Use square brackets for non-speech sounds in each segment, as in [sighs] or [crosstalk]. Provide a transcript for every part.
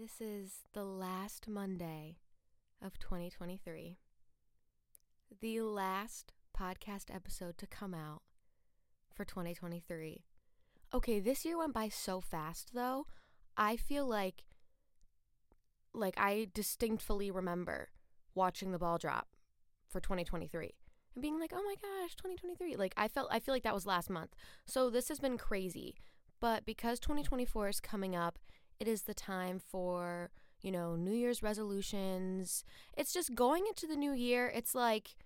This is the last Monday of 2023. The last podcast episode to come out for 2023. Okay, this year went by so fast though. I feel like like I distinctly remember watching the ball drop for 2023 and being like, "Oh my gosh, 2023." Like I felt I feel like that was last month. So this has been crazy. But because 2024 is coming up it is the time for, you know, New Year's resolutions. It's just going into the new year. It's like,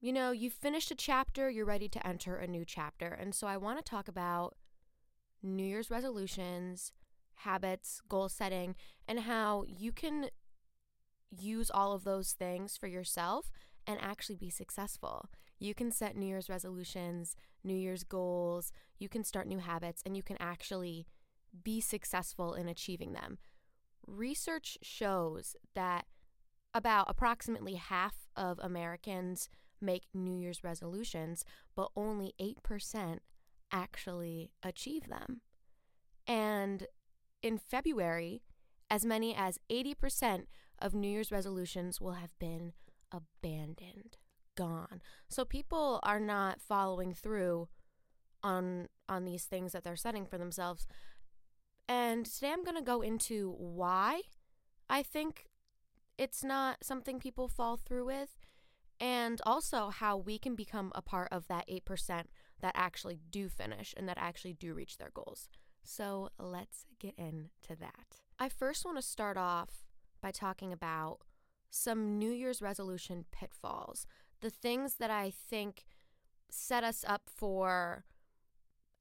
you know, you've finished a chapter, you're ready to enter a new chapter. And so I want to talk about New Year's resolutions, habits, goal setting, and how you can use all of those things for yourself and actually be successful. You can set New Year's resolutions, New Year's goals, you can start new habits, and you can actually be successful in achieving them. Research shows that about approximately half of Americans make New Year's resolutions, but only 8% actually achieve them. And in February, as many as 80% of New Year's resolutions will have been abandoned, gone. So people are not following through on on these things that they're setting for themselves and today I'm going to go into why I think it's not something people fall through with, and also how we can become a part of that 8% that actually do finish and that actually do reach their goals. So let's get into that. I first want to start off by talking about some New Year's resolution pitfalls, the things that I think set us up for,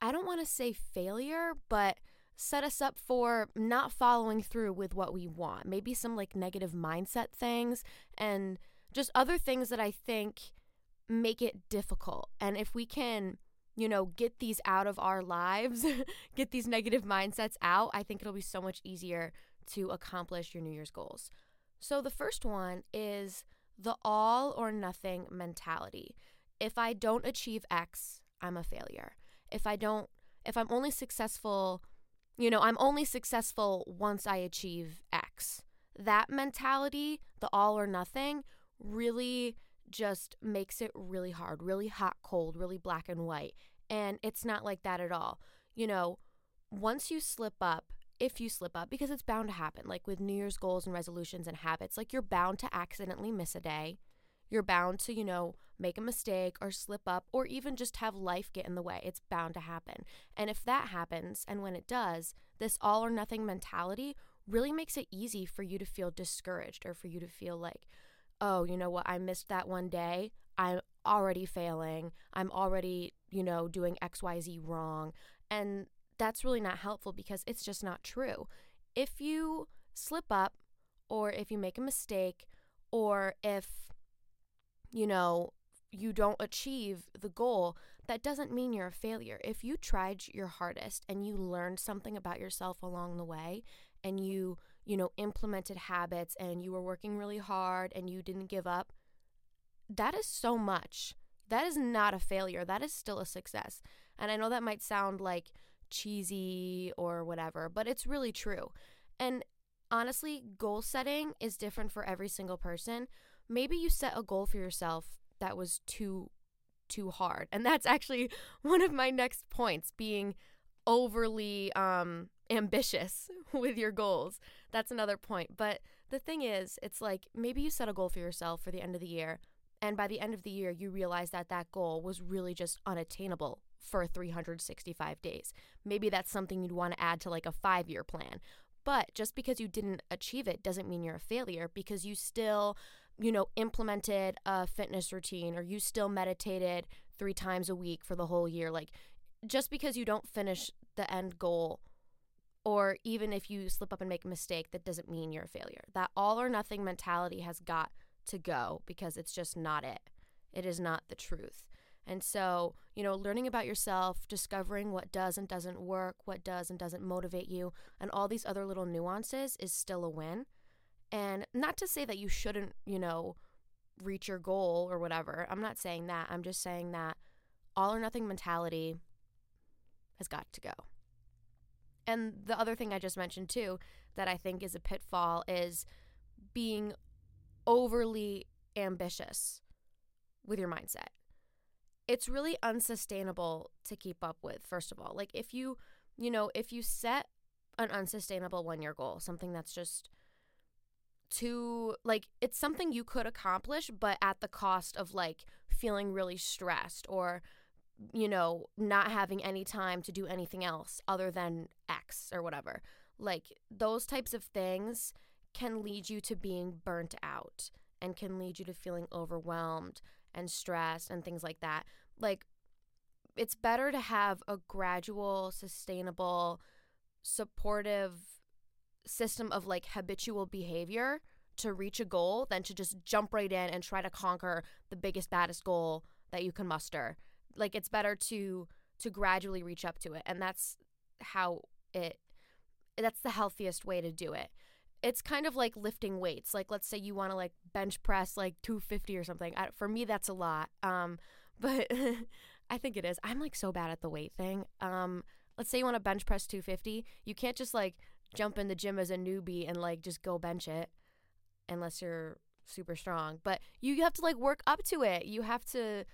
I don't want to say failure, but set us up for not following through with what we want. Maybe some like negative mindset things and just other things that I think make it difficult. And if we can, you know, get these out of our lives, [laughs] get these negative mindsets out, I think it'll be so much easier to accomplish your New Year's goals. So the first one is the all or nothing mentality. If I don't achieve X, I'm a failure. If I don't, if I'm only successful you know, I'm only successful once I achieve X. That mentality, the all or nothing, really just makes it really hard, really hot, cold, really black and white. And it's not like that at all. You know, once you slip up, if you slip up, because it's bound to happen, like with New Year's goals and resolutions and habits, like you're bound to accidentally miss a day. You're bound to, you know, make a mistake or slip up or even just have life get in the way. It's bound to happen. And if that happens, and when it does, this all or nothing mentality really makes it easy for you to feel discouraged or for you to feel like, oh, you know what, I missed that one day. I'm already failing. I'm already, you know, doing XYZ wrong. And that's really not helpful because it's just not true. If you slip up or if you make a mistake or if you know, you don't achieve the goal, that doesn't mean you're a failure. If you tried your hardest and you learned something about yourself along the way and you, you know, implemented habits and you were working really hard and you didn't give up, that is so much. That is not a failure. That is still a success. And I know that might sound like cheesy or whatever, but it's really true. And honestly, goal setting is different for every single person maybe you set a goal for yourself that was too too hard. And that's actually [laughs] one of my next points being overly um ambitious [laughs] with your goals. That's another point. But the thing is, it's like maybe you set a goal for yourself for the end of the year and by the end of the year you realize that that goal was really just unattainable for 365 days. Maybe that's something you'd want to add to like a 5-year plan. But just because you didn't achieve it doesn't mean you're a failure because you still you know, implemented a fitness routine or you still meditated three times a week for the whole year. Like, just because you don't finish the end goal, or even if you slip up and make a mistake, that doesn't mean you're a failure. That all or nothing mentality has got to go because it's just not it. It is not the truth. And so, you know, learning about yourself, discovering what does and doesn't work, what does and doesn't motivate you, and all these other little nuances is still a win. And not to say that you shouldn't, you know, reach your goal or whatever. I'm not saying that. I'm just saying that all or nothing mentality has got to go. And the other thing I just mentioned too that I think is a pitfall is being overly ambitious with your mindset. It's really unsustainable to keep up with, first of all. Like if you, you know, if you set an unsustainable one year goal, something that's just too like it's something you could accomplish but at the cost of like feeling really stressed or you know not having any time to do anything else other than x or whatever. Like those types of things can lead you to being burnt out and can lead you to feeling overwhelmed and stressed and things like that. Like it's better to have a gradual sustainable supportive system of like habitual behavior to reach a goal than to just jump right in and try to conquer the biggest baddest goal that you can muster. Like it's better to to gradually reach up to it and that's how it that's the healthiest way to do it. It's kind of like lifting weights. Like let's say you want to like bench press like 250 or something. I, for me that's a lot. Um [laughs] but i think it is. I'm like so bad at the weight thing. Um let's say you want to bench press 250 you can't just like jump in the gym as a newbie and like just go bench it unless you're super strong. But you have to like work up to it. You have to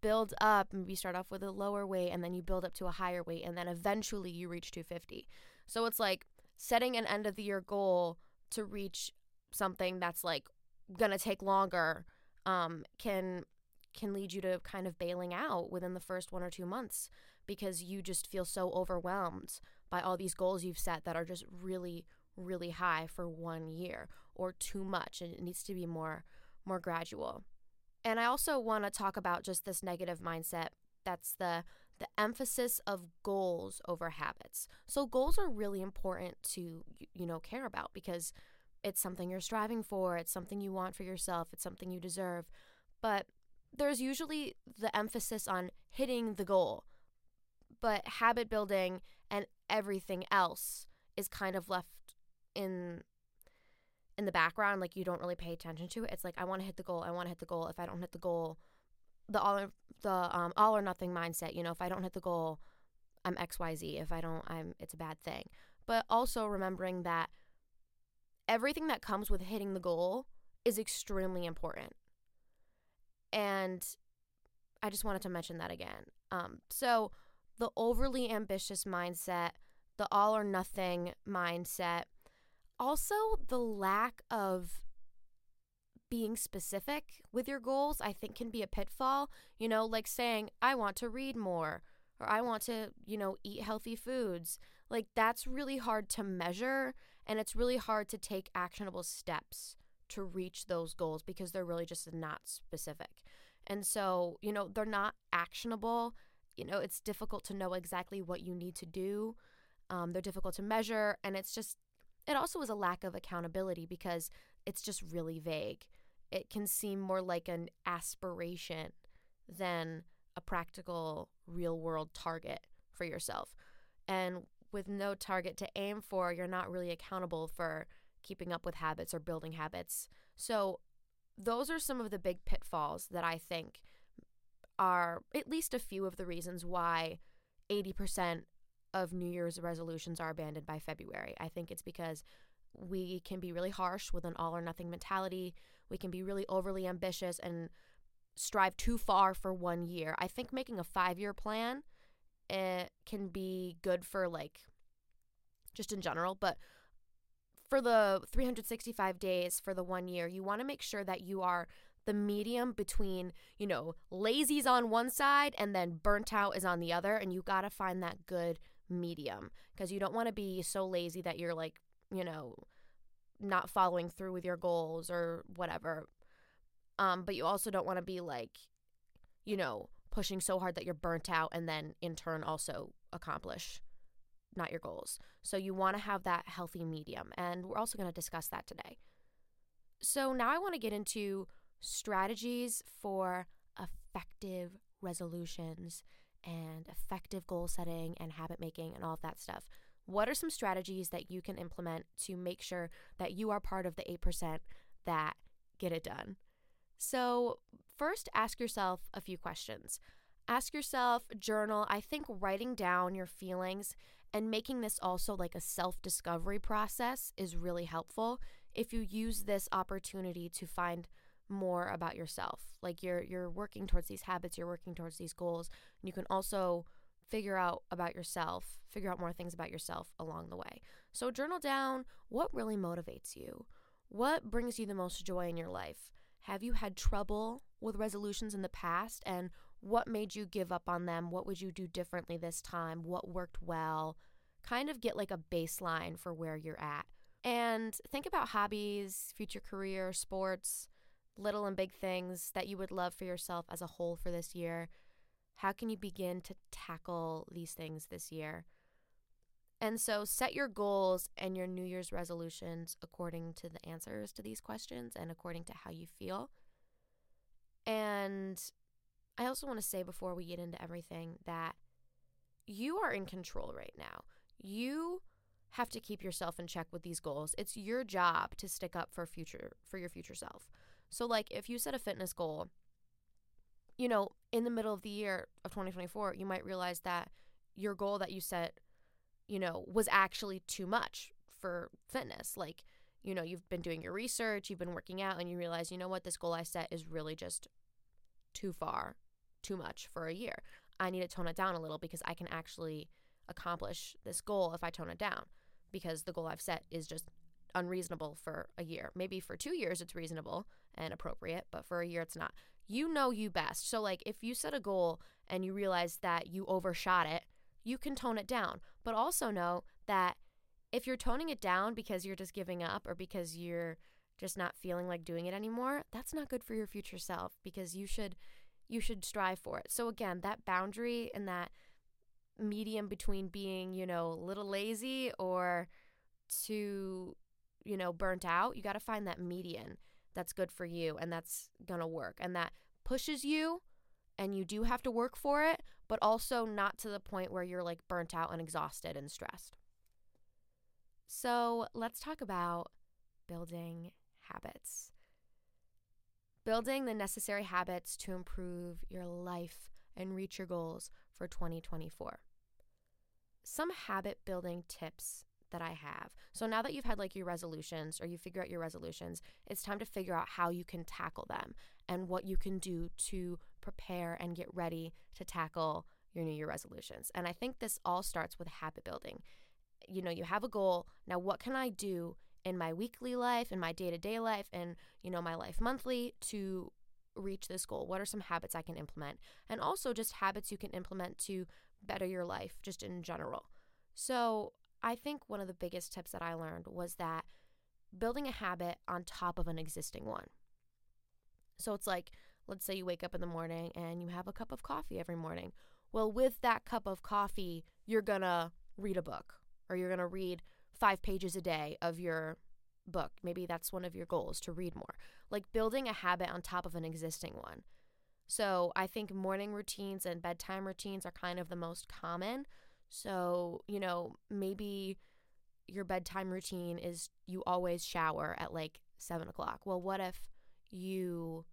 build up. Maybe start off with a lower weight and then you build up to a higher weight and then eventually you reach 250. So it's like setting an end of the year goal to reach something that's like gonna take longer um, can can lead you to kind of bailing out within the first one or two months because you just feel so overwhelmed by all these goals you've set that are just really really high for one year or too much and it needs to be more more gradual. And I also want to talk about just this negative mindset that's the the emphasis of goals over habits. So goals are really important to you know care about because it's something you're striving for, it's something you want for yourself, it's something you deserve. But there's usually the emphasis on hitting the goal. But habit building and everything else is kind of left in in the background like you don't really pay attention to it. It's like i want to hit the goal i want to hit the goal. If i don't hit the goal the all or, the um, all or nothing mindset you know if i don't hit the goal i'm xyz if i don't i'm it's a bad thing. But also remembering that everything that comes with hitting the goal is extremely important and i just wanted to mention that again um, so the overly ambitious mindset the all or nothing mindset also the lack of being specific with your goals, I think can be a pitfall. You know, like saying, I want to read more or I want to, you know, eat healthy foods. Like that's really hard to measure and it's really hard to take actionable steps to reach those goals because they're really just not specific. And so, you know, they're not actionable. You know, it's difficult to know exactly what you need to do. Um, they're difficult to measure, and it's just it also is a lack of accountability because it's just really vague. It can seem more like an aspiration than a practical, real world target for yourself. And with no target to aim for, you're not really accountable for keeping up with habits or building habits. So, those are some of the big pitfalls that I think are at least a few of the reasons why 80% of New Year's resolutions are abandoned by February. I think it's because we can be really harsh with an all or nothing mentality. We can be really overly ambitious and strive too far for one year. I think making a five year plan it can be good for like just in general, but for the 365 days for the one year, you want to make sure that you are the medium between, you know, lazy's on one side and then burnt out is on the other. And you got to find that good medium because you don't want to be so lazy that you're like, you know, not following through with your goals or whatever. Um, but you also don't want to be like, you know, pushing so hard that you're burnt out and then in turn also accomplish not your goals. So you want to have that healthy medium. And we're also going to discuss that today. So now I want to get into strategies for effective resolutions and effective goal setting and habit making and all of that stuff. What are some strategies that you can implement to make sure that you are part of the 8% that get it done? So, first, ask yourself a few questions. Ask yourself, journal. I think writing down your feelings And making this also like a self discovery process is really helpful if you use this opportunity to find more about yourself. Like you're you're working towards these habits, you're working towards these goals, and you can also figure out about yourself, figure out more things about yourself along the way. So journal down what really motivates you. What brings you the most joy in your life? Have you had trouble with resolutions in the past and what made you give up on them? What would you do differently this time? What worked well? Kind of get like a baseline for where you're at. And think about hobbies, future career, sports, little and big things that you would love for yourself as a whole for this year. How can you begin to tackle these things this year? And so set your goals and your New Year's resolutions according to the answers to these questions and according to how you feel. And I also want to say before we get into everything that you are in control right now. You have to keep yourself in check with these goals. It's your job to stick up for future for your future self. So like if you set a fitness goal, you know, in the middle of the year of 2024, you might realize that your goal that you set, you know, was actually too much for fitness. Like, you know, you've been doing your research, you've been working out and you realize, you know what, this goal I set is really just too far, too much for a year. I need to tone it down a little because I can actually accomplish this goal if I tone it down because the goal I've set is just unreasonable for a year. Maybe for two years it's reasonable and appropriate, but for a year it's not. You know you best. So, like, if you set a goal and you realize that you overshot it, you can tone it down. But also know that if you're toning it down because you're just giving up or because you're just not feeling like doing it anymore, that's not good for your future self because you should you should strive for it. So again, that boundary and that medium between being, you know, a little lazy or too you know, burnt out, you got to find that median that's good for you and that's going to work and that pushes you and you do have to work for it, but also not to the point where you're like burnt out and exhausted and stressed. So, let's talk about building habits. Building the necessary habits to improve your life and reach your goals for 2024. Some habit building tips that I have. So now that you've had like your resolutions or you figure out your resolutions, it's time to figure out how you can tackle them and what you can do to prepare and get ready to tackle your New Year resolutions. And I think this all starts with habit building. You know, you have a goal. Now, what can I do in my weekly life, in my day to day life, and, you know, my life monthly to reach this goal? What are some habits I can implement? And also just habits you can implement to better your life, just in general. So, I think one of the biggest tips that I learned was that building a habit on top of an existing one. So it's like, let's say you wake up in the morning and you have a cup of coffee every morning. Well, with that cup of coffee, you're gonna read a book or you're gonna read five pages a day of your book. Maybe that's one of your goals to read more. Like building a habit on top of an existing one. So I think morning routines and bedtime routines are kind of the most common. So, you know, maybe your bedtime routine is you always shower at like seven o'clock. Well, what if you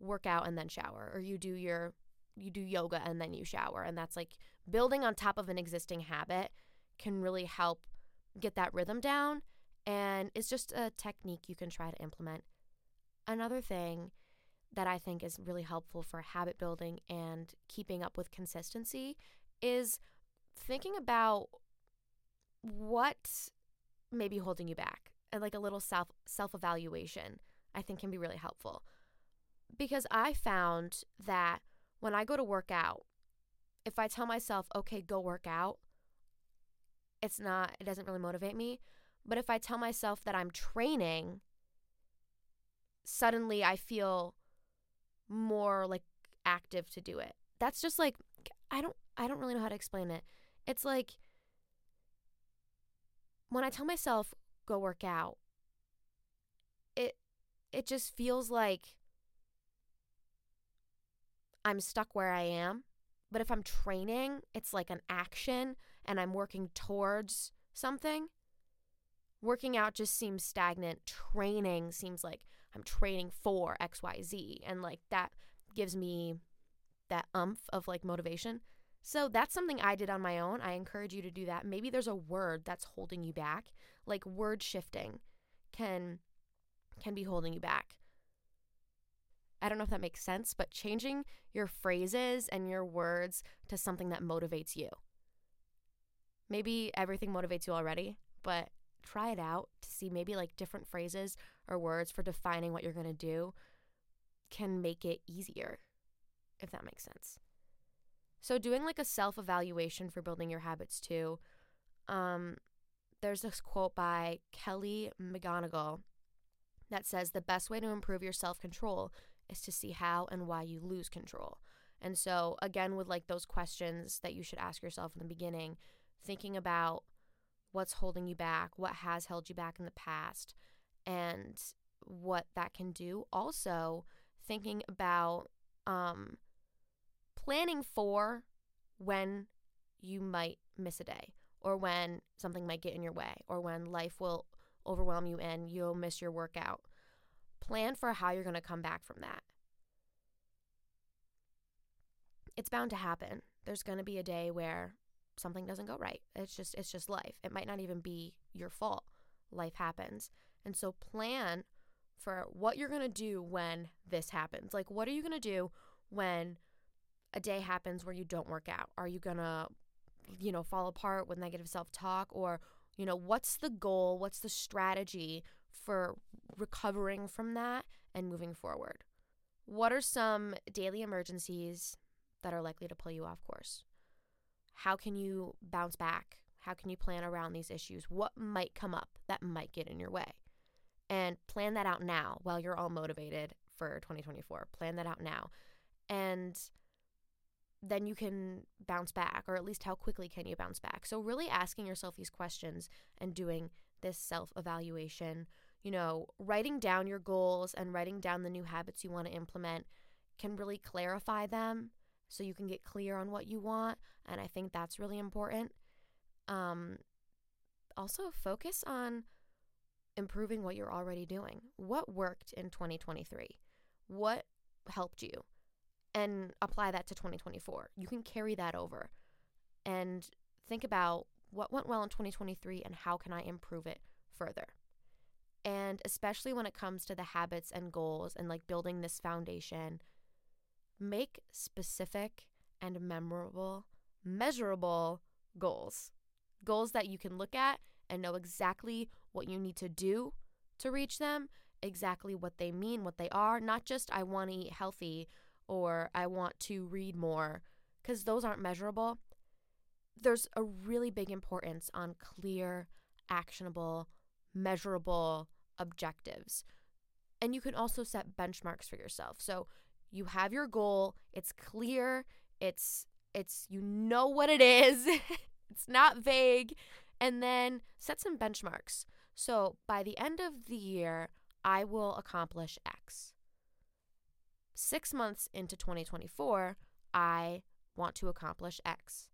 work out and then shower, or you do your you do yoga and then you shower, and that's like building on top of an existing habit can really help get that rhythm down. And it's just a technique you can try to implement. Another thing that I think is really helpful for habit building and keeping up with consistency is thinking about what may be holding you back and like a little self self evaluation I think can be really helpful. Because I found that when I go to work out, if I tell myself, okay, go work out, it's not, it doesn't really motivate me. But if I tell myself that I'm training, suddenly I feel more like active to do it. That's just like, I don't, I don't really know how to explain it. It's like when I tell myself go work out, it it just feels like I'm stuck where I am. But if I'm training, it's like an action and I'm working towards something. Working out just seems stagnant. Training seems like I'm training for XYZ. And like that gives me that umph of like motivation. So that's something I did on my own. I encourage you to do that. Maybe there's a word that's holding you back, like word shifting can can be holding you back. I don't know if that makes sense, but changing your phrases and your words to something that motivates you. Maybe everything motivates you already, but try it out to see maybe like different phrases or words for defining what you're going to do can make it easier, if that makes sense. So, doing like a self evaluation for building your habits too. Um, there's this quote by Kelly McGonigal that says the best way to improve your self control is to see how and why you lose control. And so, again, with like those questions that you should ask yourself in the beginning, thinking about what's holding you back, what has held you back in the past, and what that can do. Also, thinking about um, planning for when you might miss a day, or when something might get in your way, or when life will overwhelm you and you'll miss your workout. Plan for how you're going to come back from that. It's bound to happen. There's going to be a day where something doesn't go right. It's just it's just life. It might not even be your fault. Life happens. And so plan for what you're going to do when this happens. Like what are you going to do when a day happens where you don't work out? Are you going to you know fall apart with negative self-talk or you know what's the goal? What's the strategy for recovering from that and moving forward? What are some daily emergencies that are likely to pull you off course? How can you bounce back? How can you plan around these issues? What might come up that might get in your way? And plan that out now while you're all motivated for 2024. Plan that out now. And then you can bounce back, or at least how quickly can you bounce back? So, really asking yourself these questions and doing this self evaluation, you know, writing down your goals and writing down the new habits you want to implement can really clarify them so you can get clear on what you want. And I think that's really important. Um, also, focus on improving what you're already doing. What worked in 2023? What helped you? And apply that to 2024. You can carry that over and think about what went well in 2023 and how can I improve it further. And especially when it comes to the habits and goals and like building this foundation Make specific and memorable, measurable goals. Goals that you can look at and know exactly what you need to do to reach them, exactly what they mean, what they are, not just I want to eat healthy or I want to read more, because those aren't measurable. There's a really big importance on clear, actionable, measurable objectives. And you can also set benchmarks for yourself. So you have your goal, it's clear, it's it's you know what it is. [laughs] it's not vague and then set some benchmarks. So, by the end of the year, I will accomplish X. 6 months into 2024, I want to accomplish X.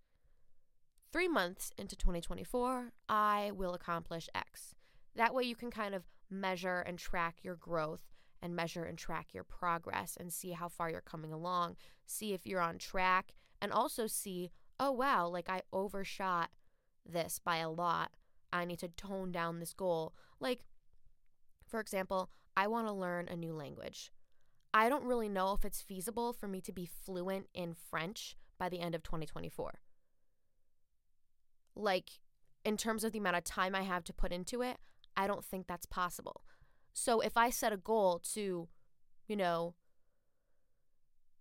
3 months into 2024, I will accomplish X. That way you can kind of measure and track your growth and measure and track your progress and see how far you're coming along, see if you're on track, and also see, oh wow, like I overshot this by a lot. I need to tone down this goal. Like, for example, I want to learn a new language. I don't really know if it's feasible for me to be fluent in French by the end of 2024. Like, in terms of the amount of time I have to put into it, I don't think that's possible. So if I set a goal to, you know,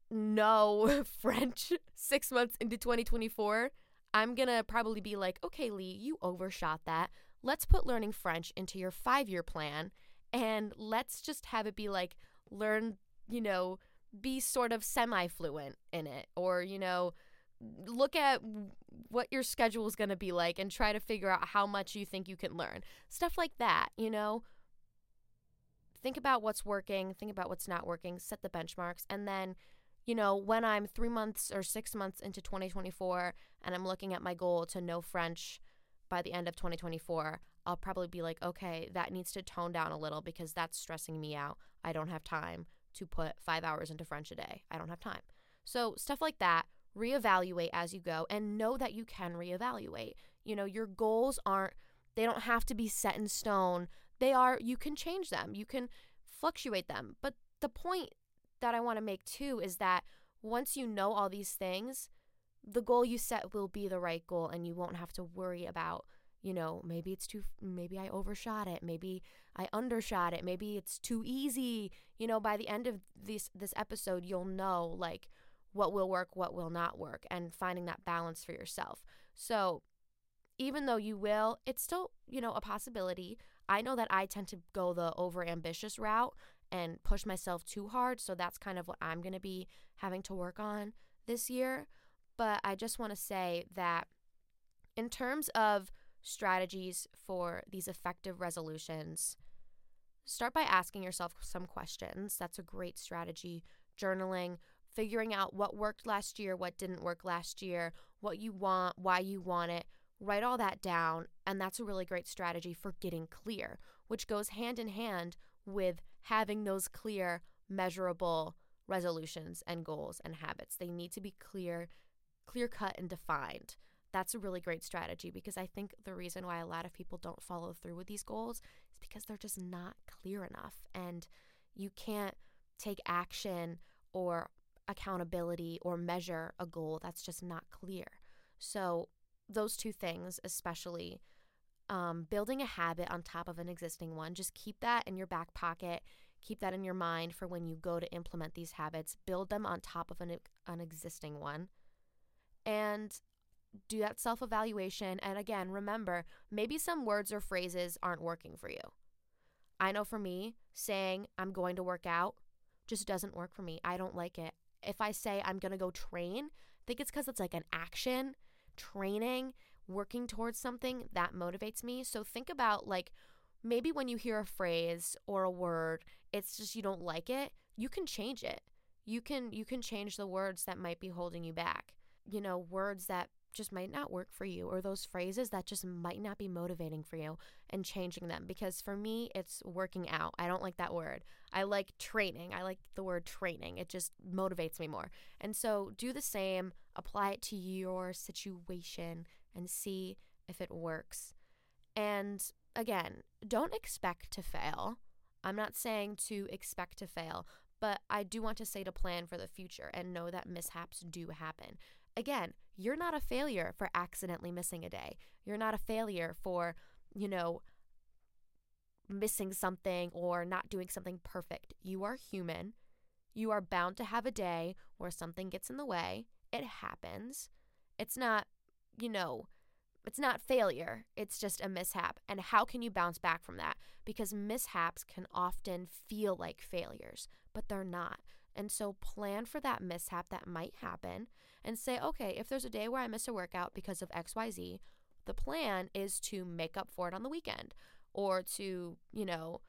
know [laughs] French six months into 2024, I'm going to probably be like, okay, Lee, you overshot that. Let's put learning French into your five year plan and let's just have it be like, learn, you know, be sort of semi fluent in it or, you know, look at what your schedule is going to be like and try to figure out how much you think you can learn. Stuff like that, you know? Think about what's working, think about what's not working, set the benchmarks, and then you know, when I'm three months or six months into 2024 and I'm looking at my goal to know French by the end of 2024, I'll probably be like, okay, that needs to tone down a little because that's stressing me out. I don't have time to put five hours into French a day. I don't have time. So, stuff like that, reevaluate as you go and know that you can reevaluate. You know, your goals aren't, they don't have to be set in stone. They are, you can change them, you can fluctuate them. But the point that I want to make too is that once you know all these things, the goal you set will be the right goal and you won't have to worry about you know maybe it's too maybe i overshot it maybe i undershot it maybe it's too easy. You know by the end of this this episode you'll know like what will work what will not work and finding that balance for yourself. So even though you will it's still you know a possibility i know that i tend to go the over ambitious route and push myself too hard so that's kind of what i'm going to be having to work on this year but I just want to say that in terms of strategies for these effective resolutions, start by asking yourself some questions. That's a great strategy. Journaling, figuring out what worked last year, what didn't work last year, what you want, why you want it. Write all that down. And that's a really great strategy for getting clear, which goes hand in hand with having those clear, measurable resolutions and goals and habits. They need to be clear clear cut and defined. That's a really great strategy because I think the reason why a lot of people don't follow through with these goals is because they're just not clear enough. And you can't take action or accountability or measure a goal that's just not clear. So, those two things, especially um, building a habit on top of an existing one, just keep that in your back pocket. Keep that in your mind for when you go to implement these habits. Build them on top of an, an existing one and do that self evaluation. And again, remember, maybe some words or phrases aren't working for you. I know for me, saying I'm going to work out just doesn't work for me. I don't like it. If I say I'm going to go train, I think it's because it's like an action, training, working towards something that motivates me. So think about like maybe when you hear a phrase or a word, it's just you don't like it, you can change it. You can you can change the words that might be holding you back you know, words that just might not work for you or those phrases that just might not be motivating for you and changing them because for me it's working out. I don't like that word. I like training. I like the word training. It just motivates me more. And so do the same, apply it to your situation and see if it works. And again, don't expect to fail. I'm not saying to expect to fail, but I do want to say to plan for the future and know that mishaps do happen again, you're not a failure for accidentally missing a day. You're not a failure for, you know, missing something or not doing something perfect. You are human. You are bound to have a day where something gets in the way. It happens. It's not, you know, it's not failure. It's just a mishap. And how can you bounce back from that? Because mishaps can often feel like failures, but they're not. And so plan for that mishap that might happen and say, okay, if there's a day where I miss a workout because of XYZ, the plan is to make up for it on the weekend or to, you know,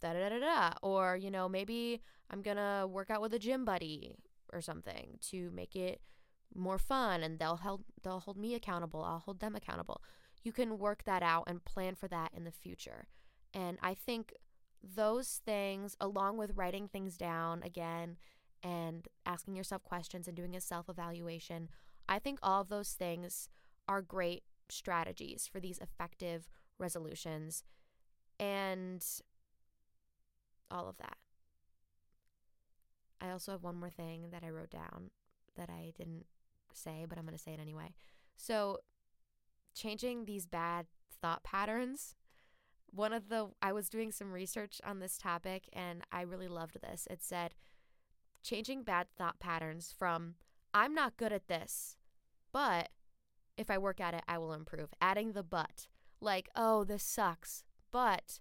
da da da da, or, you know, maybe I'm gonna work out with a gym buddy or something to make it more fun and they'll help they'll hold me accountable i'll hold them accountable. You can work that out and plan for that in the future. And i think those things, along with writing things down again and asking yourself questions and doing a self evaluation, I think all of those things are great strategies for these effective resolutions and all of that. I also have one more thing that I wrote down that I didn't say, but I'm going to say it anyway. So, changing these bad thought patterns one of the I was doing some research on this topic and I really loved this. It said changing bad thought patterns from I'm not good at this, but if I work at it, I will improve. Adding the but. Like, oh, this sucks, but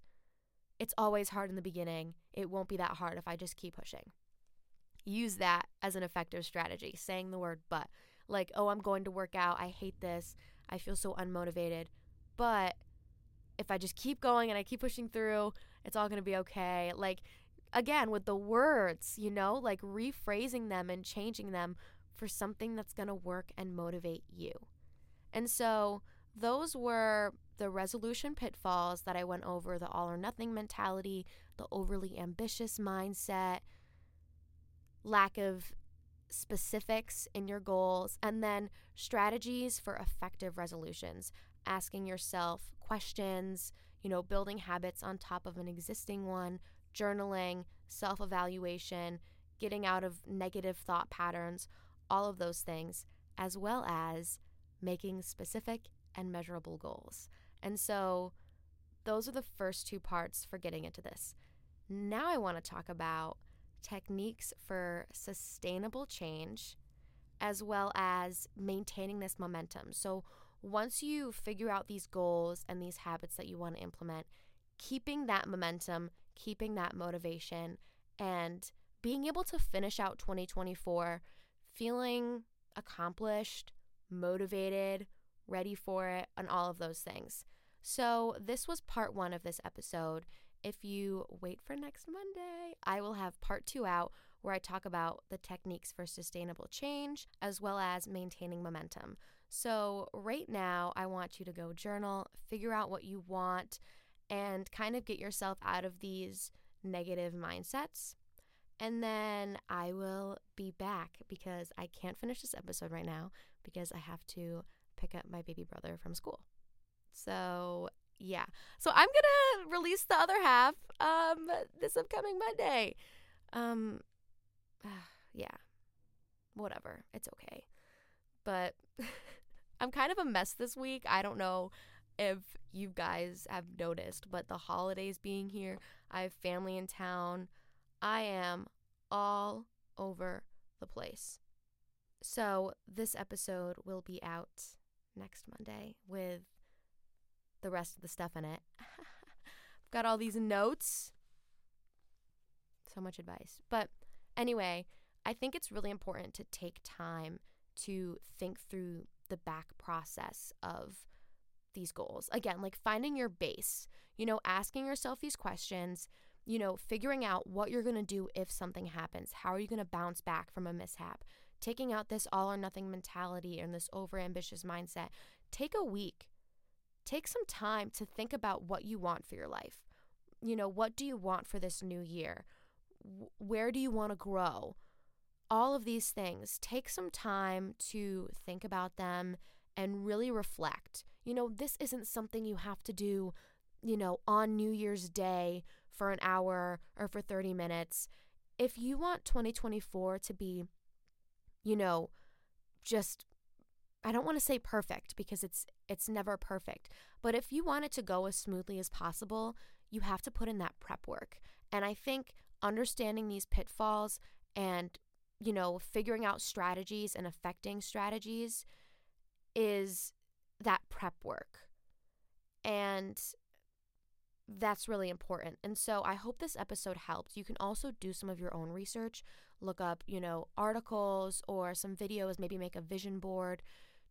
it's always hard in the beginning. It won't be that hard if I just keep pushing. Use that as an effective strategy, saying the word but. Like, oh, I'm going to work out. I hate this. I feel so unmotivated. But if I just keep going and I keep pushing through, it's all going to be okay. Like, again, with the words, you know, like rephrasing them and changing them for something that's going to work and motivate you. And so, those were the resolution pitfalls that I went over the all or nothing mentality, the overly ambitious mindset, lack of specifics in your goals, and then strategies for effective resolutions. Asking yourself questions, you know, building habits on top of an existing one, journaling, self evaluation, getting out of negative thought patterns, all of those things, as well as making specific and measurable goals. And so, those are the first two parts for getting into this. Now, I want to talk about techniques for sustainable change as well as maintaining this momentum. So, once you figure out these goals and these habits that you want to implement, keeping that momentum, keeping that motivation, and being able to finish out 2024 feeling accomplished, motivated, ready for it, and all of those things. So, this was part one of this episode. If you wait for next Monday, I will have part two out where I talk about the techniques for sustainable change as well as maintaining momentum. So, right now, I want you to go journal, figure out what you want, and kind of get yourself out of these negative mindsets. And then I will be back because I can't finish this episode right now because I have to pick up my baby brother from school. So, yeah. So I'm going to release the other half um this upcoming Monday. Um [sighs] yeah. Whatever. It's okay. But [laughs] I'm kind of a mess this week. I don't know if you guys have noticed, but the holidays being here, I have family in town. I am all over the place. So, this episode will be out next Monday with the rest of the stuff in it. I've [laughs] got all these notes. So much advice. But anyway, I think it's really important to take time to think through the back process of these goals. Again, like finding your base, you know, asking yourself these questions, you know, figuring out what you're going to do if something happens. How are you going to bounce back from a mishap? Taking out this all or nothing mentality and this overambitious mindset. Take a week. Take some time to think about what you want for your life. You know, what do you want for this new year? Where do you want to grow? All of these things. Take some time to think about them and really reflect. You know, this isn't something you have to do, you know, on New Year's Day for an hour or for 30 minutes. If you want 2024 to be, you know, just I don't want to say perfect because it's it's never perfect, but if you want it to go as smoothly as possible, you have to put in that prep work. And I think understanding these pitfalls and you know, figuring out strategies and affecting strategies is that prep work. And that's really important. And so I hope this episode helped. You can also do some of your own research, look up, you know, articles or some videos, maybe make a vision board.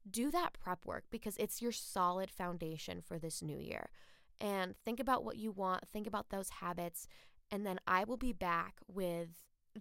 Do that prep work because it's your solid foundation for this new year. And think about what you want, think about those habits, and then I will be back with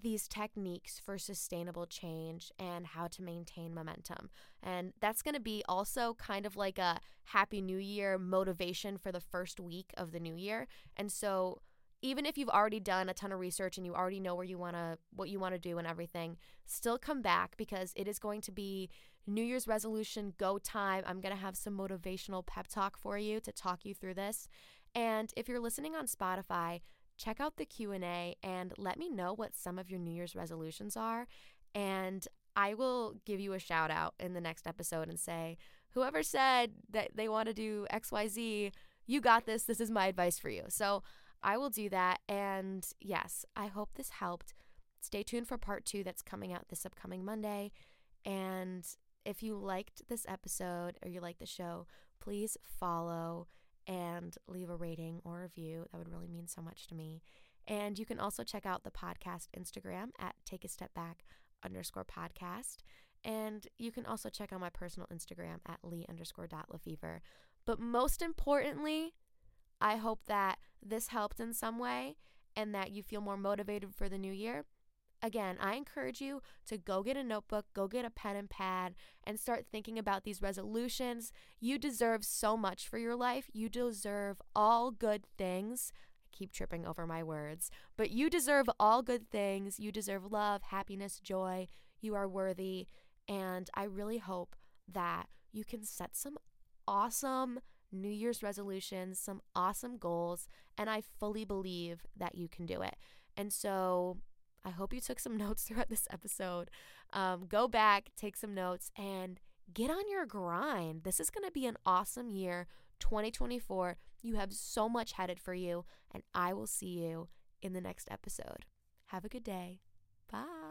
these techniques for sustainable change and how to maintain momentum. And that's going to be also kind of like a happy new year motivation for the first week of the new year. And so even if you've already done a ton of research and you already know where you want to what you want to do and everything, still come back because it is going to be New Year's resolution go time. I'm going to have some motivational pep talk for you to talk you through this. And if you're listening on Spotify, check out the Q&A and let me know what some of your New Year's resolutions are and I will give you a shout out in the next episode and say whoever said that they want to do XYZ, you got this. This is my advice for you. So, I will do that and yes, I hope this helped. Stay tuned for part 2 that's coming out this upcoming Monday and if you liked this episode or you like the show, please follow and leave a rating or review. That would really mean so much to me. And you can also check out the podcast Instagram at take a step back underscore podcast. And you can also check out my personal Instagram at lee underscore dot lefevre. But most importantly, I hope that this helped in some way and that you feel more motivated for the new year. Again, I encourage you to go get a notebook, go get a pen and pad, and start thinking about these resolutions. You deserve so much for your life. You deserve all good things. I keep tripping over my words, but you deserve all good things. You deserve love, happiness, joy. You are worthy. And I really hope that you can set some awesome New Year's resolutions, some awesome goals, and I fully believe that you can do it. And so I hope you took some [laughs] notes throughout this episode. Um, go back, take some notes, and get on your grind. This is going to be an awesome year, 2024. You have so much headed for you, and I will see you in the next episode. Have a good day. Bye.